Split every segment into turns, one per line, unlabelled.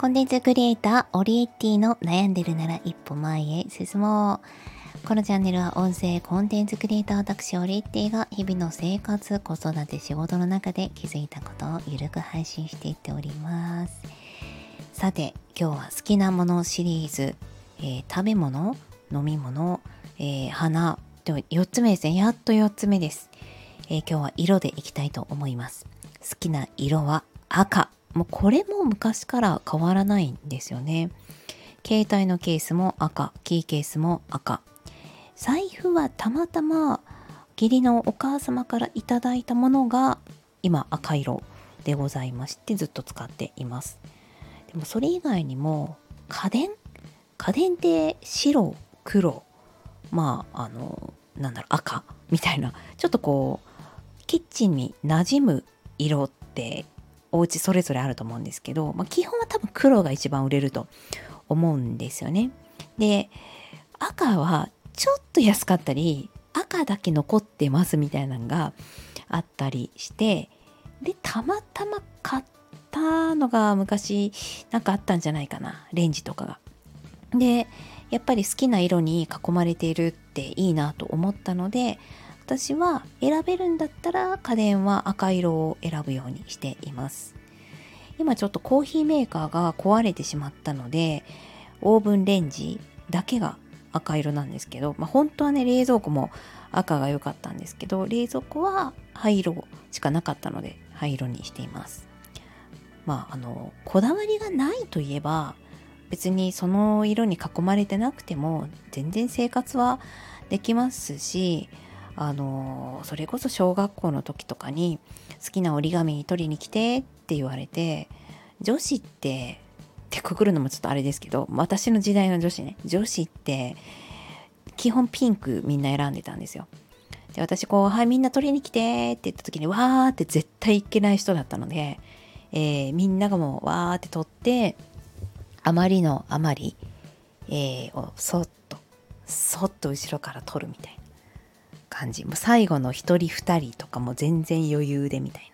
コンテンツクリエイター、オリエッティの悩んでるなら一歩前へ進もう。このチャンネルは音声コンテンツクリエイター私オリエッティが日々の生活、子育て、仕事の中で気づいたことをゆるく配信していっております。さて、今日は好きなものシリーズ、えー、食べ物、飲み物、えー、花、で4つ目ですね。やっと4つ目です。えー、今日は色でいきたいと思います。好きな色は赤。もうこれも昔から変わらないんですよね。携帯のケースも赤、キーケースも赤。財布はたまたま義理のお母様からいただいたものが今赤色でございましてずっと使っています。でもそれ以外にも家電家電って白、黒、まああのなんだろう赤みたいなちょっとこうキッチンに馴染む色ってお家それぞれあると思うんですけど、まあ、基本は多分黒が一番売れると思うんですよね。で赤はちょっと安かったり赤だけ残ってますみたいなのがあったりしてでたまたま買ったのが昔なんかあったんじゃないかなレンジとかが。でやっぱり好きな色に囲まれているっていいなと思ったので私は選べるんだったら家電は赤色を選ぶようにしています。今ちょっとコーヒーメーカーが壊れてしまったのでオーブンレンジだけが赤色なんですけど、まあ、本当はね冷蔵庫も赤が良かったんですけど冷蔵庫は灰色しかなかったので灰色にしています。まああのこだわりがないといえば別にその色に囲まれてなくても全然生活はできますしあのそれこそ小学校の時とかに好きな折り紙取りに来てって言われて女子ってってくくるのもちょっとあれですけど私の時代の女子ね女子って基本ピンクみんな選んでたんですよ。で私こう「はいみんな取りに来て」って言った時にわーって絶対いけない人だったので、えー、みんながもうわーって取ってあまりのあまり、えー、をそっとそっと後ろから取るみたいな。感じ。もう最後の1人2人とかも全然余裕でみたい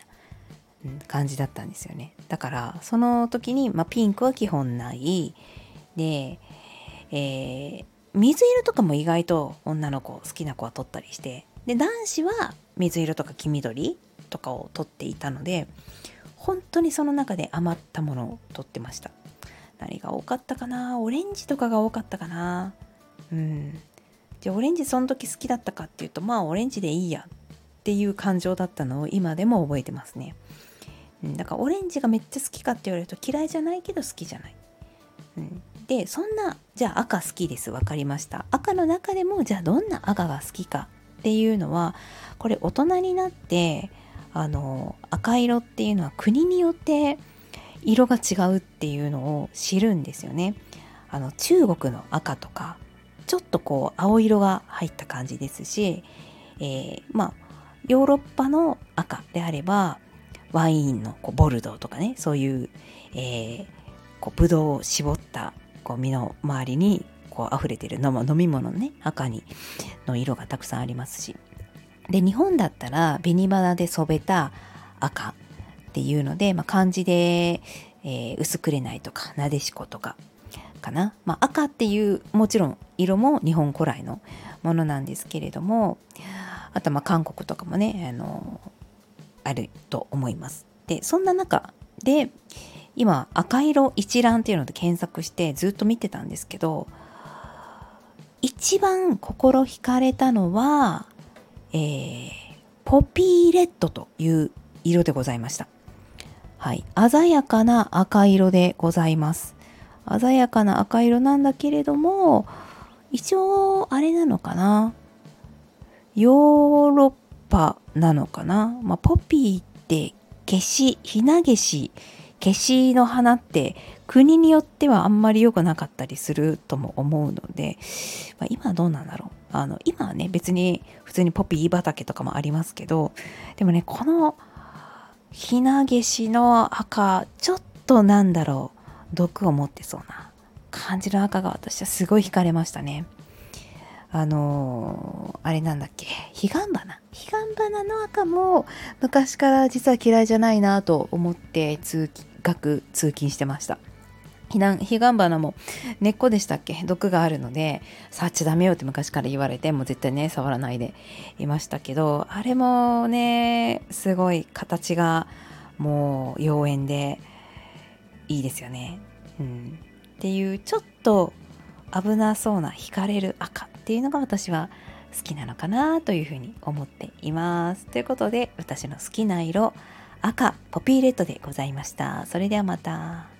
な、うん、感じだったんですよね。だからその時に、まあ、ピンクは基本ない。で、えー、水色とかも意外と女の子好きな子は取ったりして。で男子は水色とか黄緑とかを取っていたので本当にその中で余ったものを取ってました。何が多かったかな？オレンジとかが多かったかな？うん。じゃあオレンジその時好きだったかっていうとまあオレンジでいいやっていう感情だったのを今でも覚えてますね。うん、だからオレンジがめっちゃ好きかって言われると嫌いじゃないけど好きじゃない。うん、でそんなじゃあ赤好きです分かりました赤の中でもじゃあどんな赤が好きかっていうのはこれ大人になってあの赤色っていうのは国によって色が違うっていうのを知るんですよね。あの中国の赤とかちょっとこう青色が入った感じですし、えー、まあヨーロッパの赤であればワインのこうボルドーとかねそういう、えー、こうブドウを絞ったこう身の周りにこう溢れてる飲み物のね赤にの色がたくさんありますし。で日本だったら紅花で染めた赤っていうので、まあ、漢字で、えー、薄くれないとかなでしことかかな、まあ、赤っていうもちろん色も日本古来のものなんですけれどもあとまあ韓国とかもねあのあると思います。でそんな中で今赤色一覧っていうので検索してずっと見てたんですけど一番心惹かれたのは、えー、ポピーレッドという色でございました。はい、鮮やかな赤色でございます。鮮やかな赤色なんだけれども一応あれなのかな。ヨーロッパなのかな、まあ、ポピーって消しひなげし消しの花って国によってはあんまり良くなかったりするとも思うので、まあ、今はどうなんだろう。あの今はね別に普通にポピー畑とかもありますけどでもねこのひなげしの赤ちょっとなんだろう。毒を持ってそうな感じの赤が私はすごい惹かれましたね。あのー、あれなんだっけ？彼岸花彼岸花の赤も昔から実は嫌いじゃないなと思って通学通勤してました。彼岸花も根っこでしたっけ？毒があるので触っちゃダメよって昔から言われてもう絶対ね触らないでいましたけどあれもねすごい形がもう妖艶でいいですよね。うん、っていうちょっと危なそうな惹かれる赤っていうのが私は好きなのかなというふうに思っています。ということで私の好きな色赤ポピーレッドでございました。それではまた。